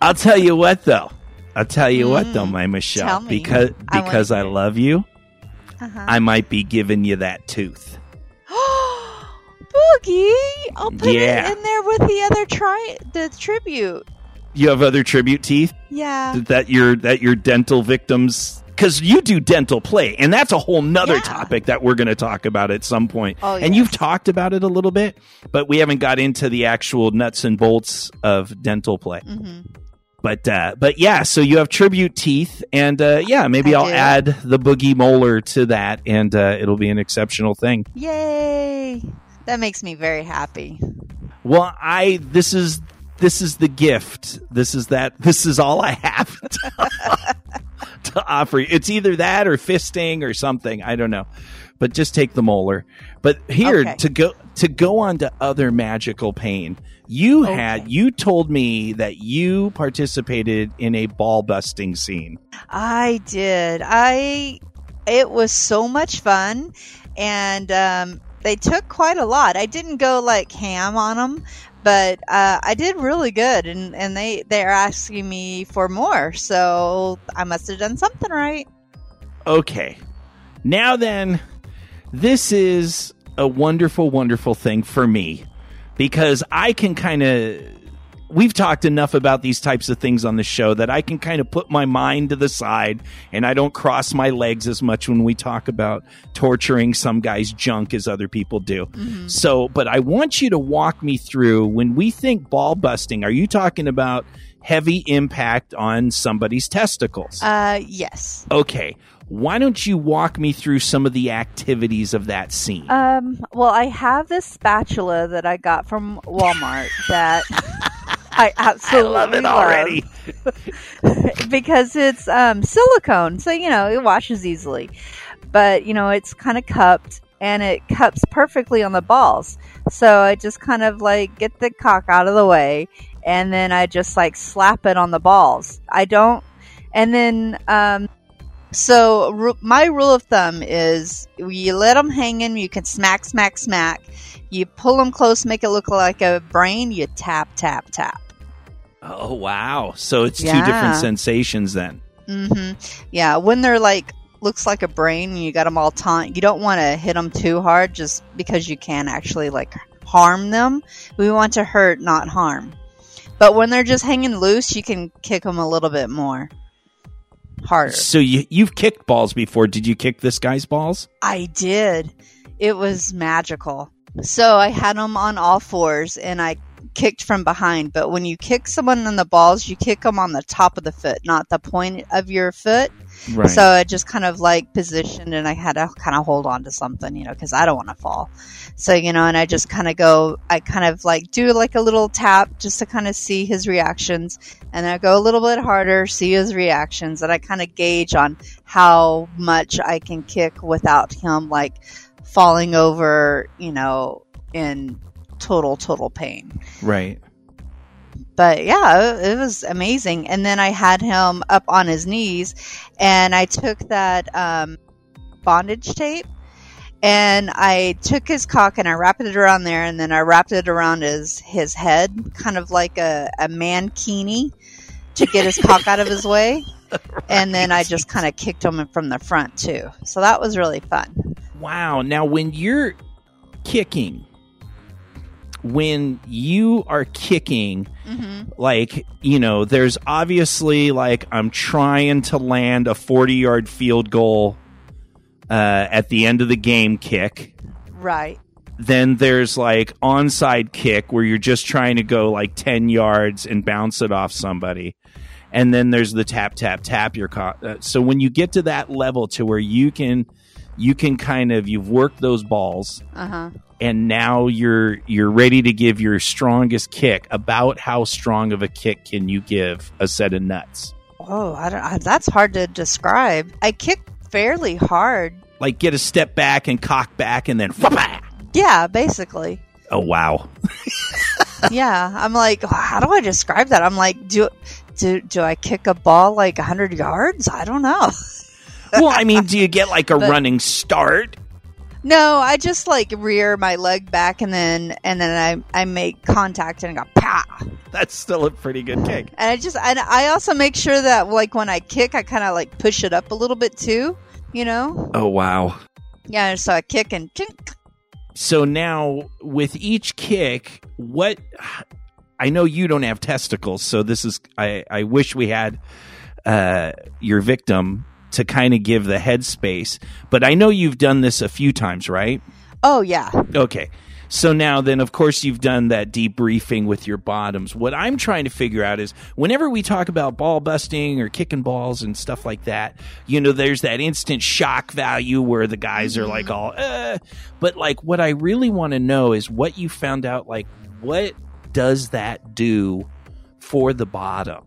I'll tell you what though. I'll tell you what though, Mm, my Michelle, me. because I because I, love you, Uh-huh. I might be giving you that tooth. Boogie, I'll put Yeah. it in there with the other tri the tribute. You have other tribute teeth Yeah. that your that your dental victims because you do dental play, and that's a whole nother Yeah. topic that we're going to talk about at some point. Oh, And you've talked about it a little bit, but we haven't got into the actual nuts and bolts of dental play. Mm-hmm. But uh, but yeah, so you have tribute teeth, and uh, yeah, maybe I I'll do. add the boogie molar to that, and uh, it'll be an exceptional thing. Yay! That makes me very happy. Well, I this is this is the gift. This is that. This is all I have to, to offer you. It's either that or fisting or something. I don't know, but just take the molar. But here Okay. to go to go on to other magical pain. You had you told me that you participated in a ball busting scene. I did. I. It was so much fun, and um, they took quite a lot. I didn't go like ham on them, but uh, I did really good, and and they they're asking me for more, so I must have done something right. Okay. Now then, this is a wonderful, wonderful thing for me because I can kind of. We've talked enough about these types of things on the show that I can kind of put my mind to the side and I don't cross my legs as much when we talk about torturing some guy's junk as other people do. So, but I want you to walk me through when we think ball busting, are you talking about heavy impact on somebody's testicles? Uh, yes. Okay. Why don't you walk me through some of the activities of that scene? Um, well, I have this spatula that I got from Walmart that I absolutely love. It already. Because it's um, silicone, so you know it washes easily. But you know it's kind of cupped and it cups perfectly on the balls. So I just kind of like get the cock out of the way, and then I just like slap it on the balls. I don't, and then um, so ru- my rule of thumb is you let them hang in. You can smack, smack, smack. You pull them close, make it look like a brain. You tap, tap, tap. oh, wow. So it's two different sensations then. Mm-hmm. Yeah, when they're like looks like a brain, and you got them all taut. You don't want to hit them too hard, just because you can actually like harm them. We want to hurt, not harm. But when they're just hanging loose, you can kick them a little bit more harder. So you you've kicked balls before. Did you kick this guy's balls? I did. It was magical. So I had him on all fours and I kicked from behind. But when you kick someone in the balls, you kick them on the top of the foot, not the point of your foot. Right. So I just kind of like positioned and I had to kind of hold on to something, you know, because I don't want to fall. So, you know, and I just kind of go, I kind of like do like a little tap just to kind of see his reactions. And then I go a little bit harder, see his reactions, and I kind of gauge on how much I can kick without him like falling over, you know, in total, total pain right. But yeah, it, it was amazing. And then I had him up on his knees, and I took that um, bondage tape, and I took his cock and I wrapped it around there, and then I wrapped it around his his head, kind of like a a mankini, to get his cock out of his way. And then I just kind of kicked him from the front too. So that was really fun. Wow. Now, when you're kicking, when you are kicking, hmm like, you know, there's obviously like, I'm trying to land a 40 yard field goal uh, at the end of the game kick. Right. Then there's like onside kick where you're just trying to go like 10 yards and bounce it off somebody. And then there's the tap, tap, tap your co- uh, So when you get to that level to where you can, you can kind of, you've worked those balls Uh huh. and now you're you're ready to give your strongest kick about how strong of a kick can you give a set of nuts Oh, I don't. I, that's hard to describe. I kick fairly hard. like get a step back and cock back and then whapa! Yeah, basically. oh wow yeah, I'm like, how do I describe that? I'm like, do do do I kick a ball like 100 yards? I don't know. well i mean do you get like a But- running start No, I just like rear my leg back and then and then I I make contact and I go pa. that's still a pretty good kick And I just and I also make sure that like when I kick, I kind of like push it up a little bit too. You know? oh wow Yeah. So I kick and chink. so now with each kick what i know you don't have testicles so this is i i wish we had uh your victim to kind of give the headspace but i know you've done this a few times right? Oh yeah. okay. So now then of course you've done that debriefing with your bottoms. What i'm trying to figure out is whenever we talk about ball busting or kicking balls and stuff like that you know there's that instant shock value where the guys are like all uh, but like what i really want to know is what you found out like what does that do for the bottom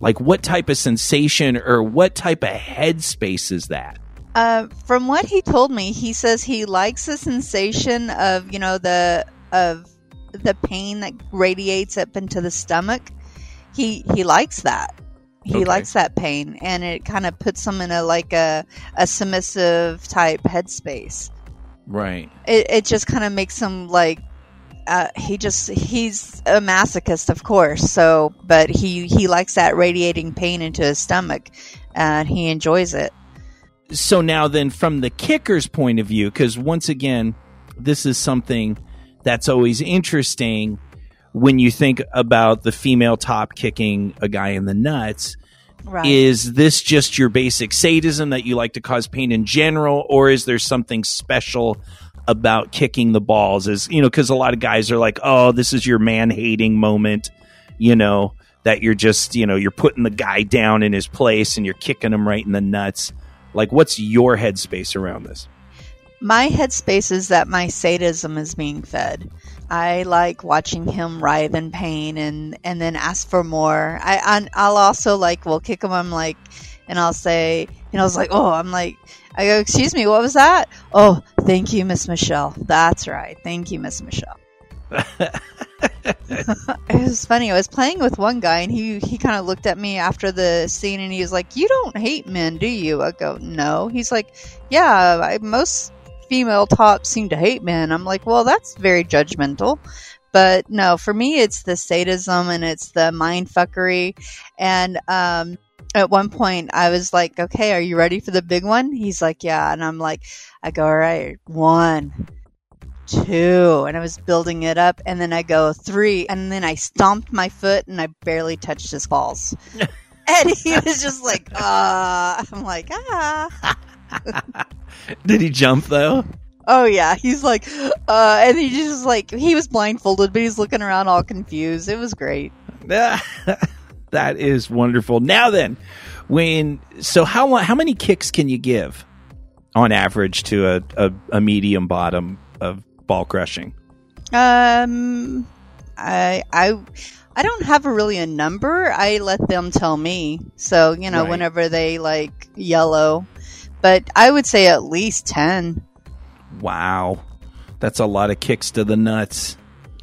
like what type of sensation or what type of headspace is that Uh, from what he told me, he says he likes the sensation of you know the of the pain that radiates up into the stomach. He he likes that. He Okay. likes that pain, and it kind of puts him in a like a a submissive type headspace. right It it just kind of makes him like. Uh, he just he's a masochist of course so but he he likes that radiating pain into his stomach and he enjoys it. So now then from the kicker's point of view because once again this is something that's always interesting when you think about the female top kicking a guy in the nuts. Right. Is this just your basic sadism that you like to cause pain in general or is there something special about kicking the balls is you know because a lot of guys are like oh this is your man hating moment you know that you're just you know you're putting the guy down in his place and you're kicking him right in the nuts like what's your headspace around this my headspace is that my sadism is being fed. I like watching him writhe in pain and and then ask for more. I I- I'll also like will kick him. I'm like, and I'll say, and I was like, oh, I'm like, I go, excuse me, what was that? Oh, thank you, Miss Michelle. That's right, thank you, Miss Michelle. it was funny. I was playing with one guy, and he he kind of looked at me after the scene, and he was like, "You don't hate men, do you?" I go, "No." He's like, "Yeah, I, most female tops seem to hate men." I'm like, "Well, that's very judgmental." But no, for me, it's the sadism and it's the mind fuckery. And um, at one point, I was like, "Okay, are you ready for the big one?" He's like, "Yeah," and I'm like, "I go, all right, one, two, and I was building it up, and then I go three, and then I stomped my foot, and I barely touched his balls. and he was just like, uh, I'm like, ah. Did he jump though? Oh yeah, he's like, uh, and he just like he was blindfolded, but he's looking around all confused. It was great. that is wonderful. Now then, when so how long, how many kicks can you give on average to a, a, a medium bottom of ball crushing? Um, I I I don't have a really a number. I let them tell me. So you know, Right. whenever they like yellow, but I would say at least ten. Wow, that's a lot of kicks to the nuts.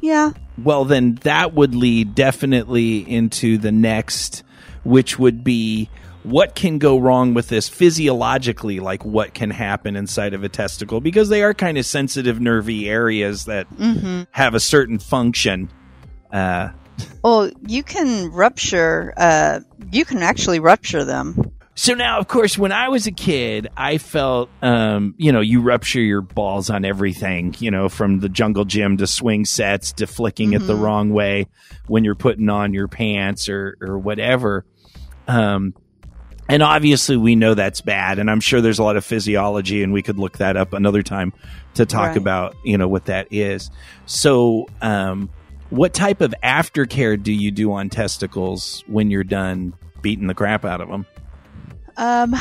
Yeah. Well, then that would lead definitely into the next, which would be what can go wrong with this physiologically, like what can happen inside of a testicle, because they are kind of sensitive, nervy areas that have a certain function. Uh, Well, you can rupture. Uh, you can actually rupture them. So now, of course, when I was a kid, I felt, um, you know, you rupture your balls on everything, you know, from the jungle gym to swing sets to flicking it the wrong way when you're putting on your pants or, or whatever. Um, and obviously we know that's bad. And I'm sure there's a lot of physiology and we could look that up another time to talk Right. about, you know, what that is. So, um, what type of aftercare do you do on testicles when you're done beating the crap out of them? Um,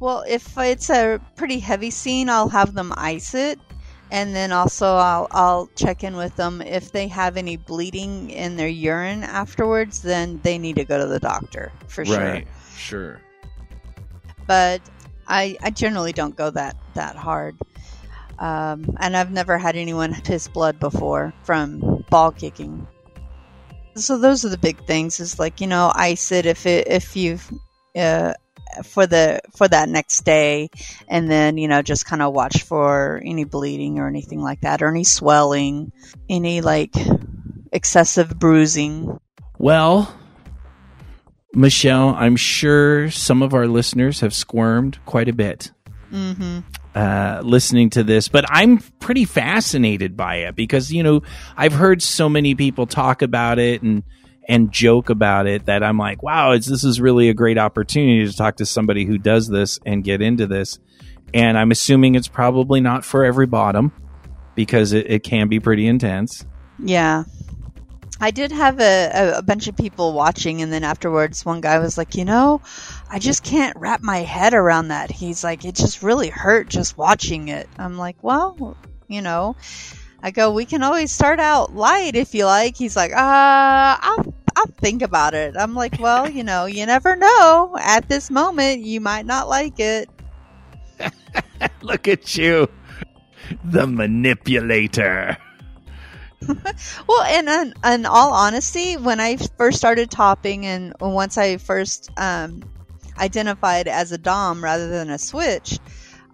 well, if it's a pretty heavy scene, I'll have them ice it, and then also I'll I'll check in with them if they have any bleeding in their urine afterwards. Then they need to go to the doctor for sure. Sure. But I I generally don't go that that hard. Um, and I've never had anyone piss blood before from ball kicking. So those are the big things. Is like you know ice it if it if you've uh, for the for that next day and then you know just kind of watch for any bleeding or anything like that or any swelling any like excessive bruising Well, Michelle, I'm sure some of our listeners have squirmed quite a bit mm-hmm. uh, listening to this, but I'm pretty fascinated by it because you know I've heard so many people talk about it and and joke about it that I'm like, wow, this is really a great opportunity to talk to somebody who does this and get into this. And I'm assuming it's probably not for every bottom because it, it can be pretty intense. yeah i did have a, a, a bunch of people watching and then afterwards one guy was like you know i just can't wrap my head around that he's like it just really hurt just watching it i'm like well you know i go we can always start out light if you like he's like uh i'll I'll think about it. I'm like, well, you know, you never know. At this moment, you might not like it. Look at you, the manipulator. Well, and in, in all honesty, when I first started topping, and once I first um, identified as a dom rather than a switch,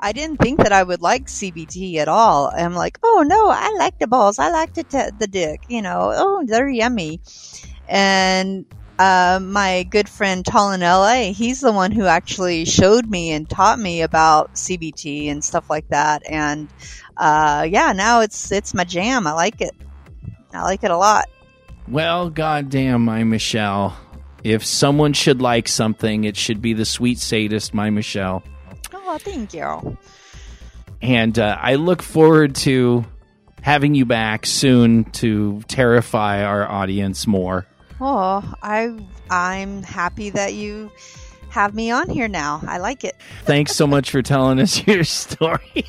I didn't think that I would like CBT at all. I'm like, oh no, I like the balls, I like the t- the dick, you know, oh they're yummy. And uh, my good friend Tall in LA, he's the one who actually showed me and taught me about CBT and stuff like that. And uh, yeah, now it's it's my jam. I like it. I like it a lot. Well, goddamn, my Michelle. If someone should like something, it should be the sweet sadist, my Michelle. Oh, thank you. And uh, I look forward to having you back soon to terrify our audience more. Oh, I I'm happy that you have me on here now. I like it. Thanks so much for telling us your story.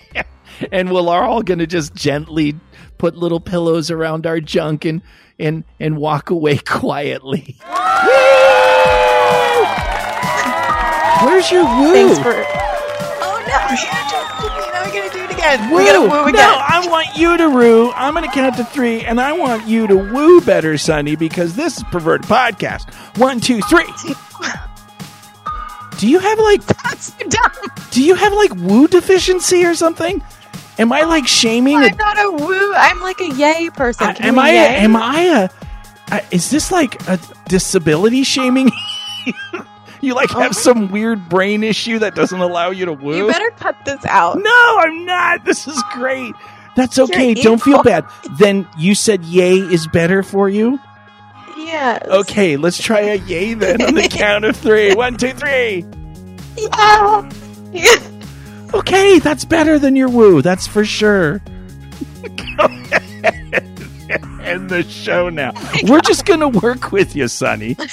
and we're all going to just gently put little pillows around our junk and and and walk away quietly. Where's your woo? Thanks for. Oh no! Again. Woo! We gotta woo again. No, I want you to woo. I'm going to count to three, and I want you to woo better, Sonny, because this is perverted podcast. One, two, three. Do you have like? That's dumb. Do you have like woo deficiency or something? Am I like shaming? Oh, I'm not a woo. I'm like a yay person. I- am I? A, am I a? Is this like a disability shaming? You like have oh. some weird brain issue that doesn't allow you to woo? You better cut this out. No, I'm not. This is great. That's okay. You're Don't feel bad. Then you said yay is better for you? Yes. Okay, let's try a yay then on the count of three. One, two, three. Yeah. Okay, that's better than your woo. That's for sure. End the show now. We're just going to work with you, Sonny.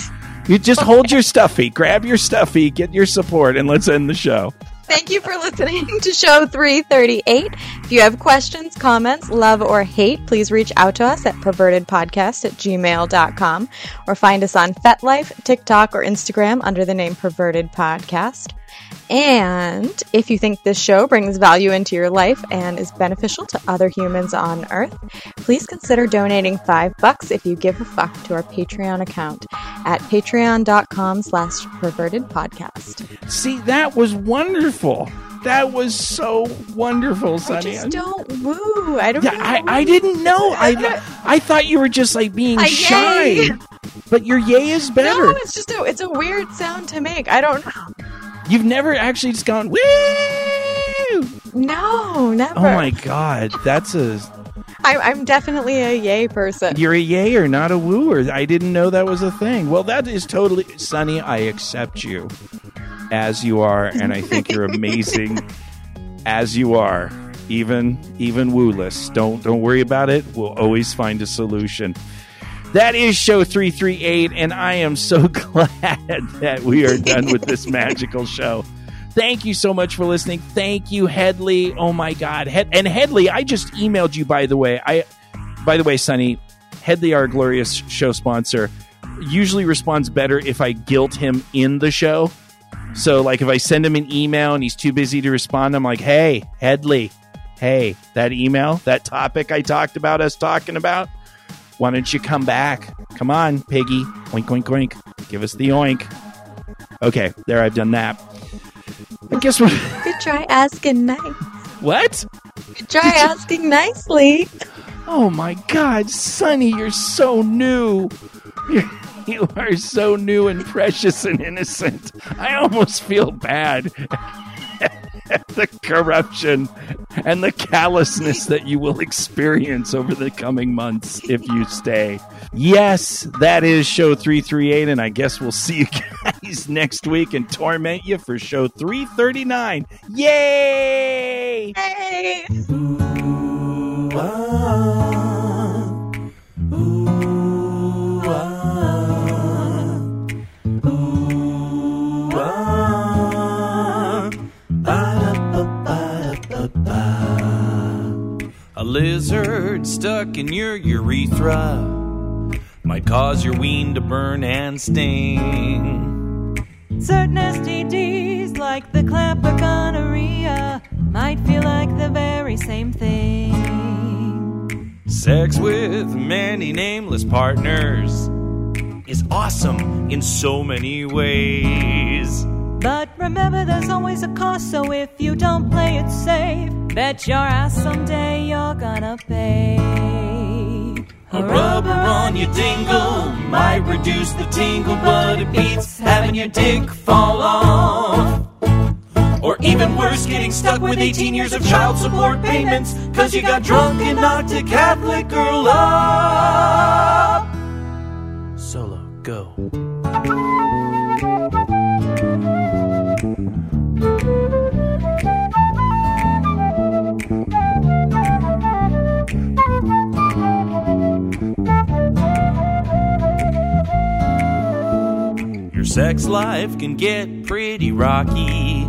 You just hold your stuffy, grab your stuffy, get your support, and let's end the show. Thank you for listening to show 338. If you have questions, comments, love, or hate, please reach out to us at pervertedpodcast at gmail.com or find us on FetLife, TikTok, or Instagram under the name Perverted Podcast. And if you think this show brings value into your life and is beneficial to other humans on Earth, please consider donating five bucks if you give a fuck to our Patreon account at patreon.com slash perverted podcast. See, that was wonderful. That was so wonderful, I just don't woo. I don't Yeah, I. I didn't know. I I thought you were just like being A shy. yay. But your yay is better. No, it's just a it's a weird sound to make. I don't know. You've never actually just gone woo. No, never. Oh my god, that's a. I'm, definitely a yay person. you're a yay or not a wooer. I didn't know that was a thing. Well, that is totally Sonny. I accept you as you are, and I think you're amazing as you are. Even even wooless. Don't don't worry about it. We'll always find a solution. That is show 338, and I am so glad that we are done with this magical show. Thank you so much for listening. Thank you, Headley. Oh my God, Head- and Headley, I just emailed you. By the way, I, by the way, Sonny, Headley, our glorious show sponsor, usually responds better if I guilt him in the show. So, like, if I send him an email and he's too busy to respond, I'm like, "Hey, Headley, hey, that email, that topic I talked about, us talking about, why don't you come back? Come on, piggy, oink, oink, oink, give us the oink." Okay, there, I've done that. I guess what? Good try asking nice. What? Good try asking nicely. Oh my God, Sonny, you're so new. You're, you are so new and precious and innocent. I almost feel bad. At the corruption and the callousness that you will experience over the coming months if you stay. Yes, that is show 338, and I guess we'll see you guys next week and torment you for show 339. Yay! Hey. A ah. In your urethra might cause your ween to burn and sting. Certain STDs, like the clamp or gonorrhea, might feel like the very same thing. Sex with many nameless partners is awesome in so many ways. But remember, there's always a cost, so if you don't play it safe, bet your ass someday you're gonna pay. A rubber on your dingle might reduce the tingle, but it beats having your dick fall off. Or even worse, getting stuck with 18 years of child support payments because you got drunk and knocked a Catholic girl up. Solo, go. Sex life can get pretty rocky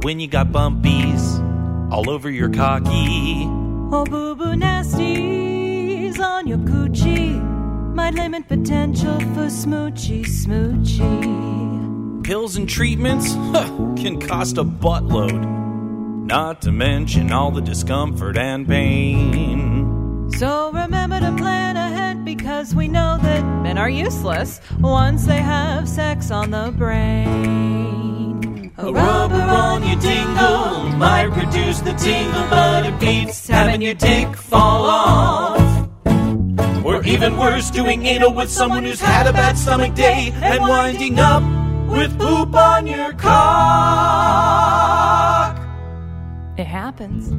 when you got bumpies all over your cocky. Oh, boo boo nasties on your coochie might limit potential for smoochy smoochy. Pills and treatments huh, can cost a buttload, not to mention all the discomfort and pain. So remember to plan ahead because we know that men are useless once they have sex on the brain. A rubber on your dingle might reduce the tingle, but it beats having your dick fall off. Or even worse, doing anal with someone who's had a bad stomach day and winding up with poop on your cock. It happens.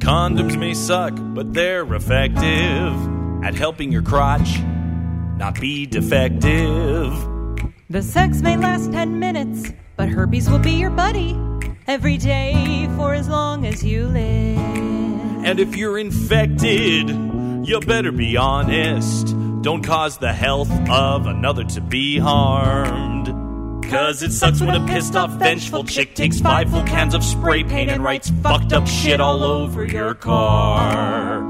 Condoms may suck, but they're effective at helping your crotch not be defective. The sex may last 10 minutes, but herpes will be your buddy every day for as long as you live. And if you're infected, you better be honest don't cause the health of another to be harmed. Cause it sucks when a pissed off, vengeful chick takes five full cans of spray paint and writes fucked up shit all over your car.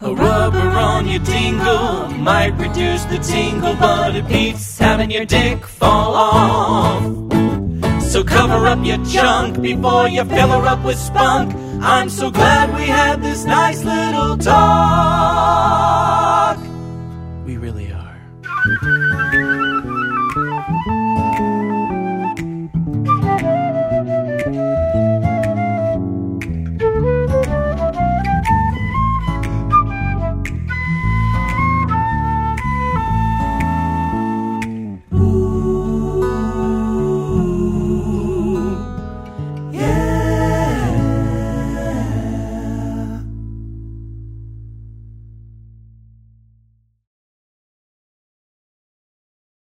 A rubber on your dingle might reduce the tingle, but it beats having your dick fall off. So cover up your junk before you fill her up with spunk. I'm so glad we had this nice little talk.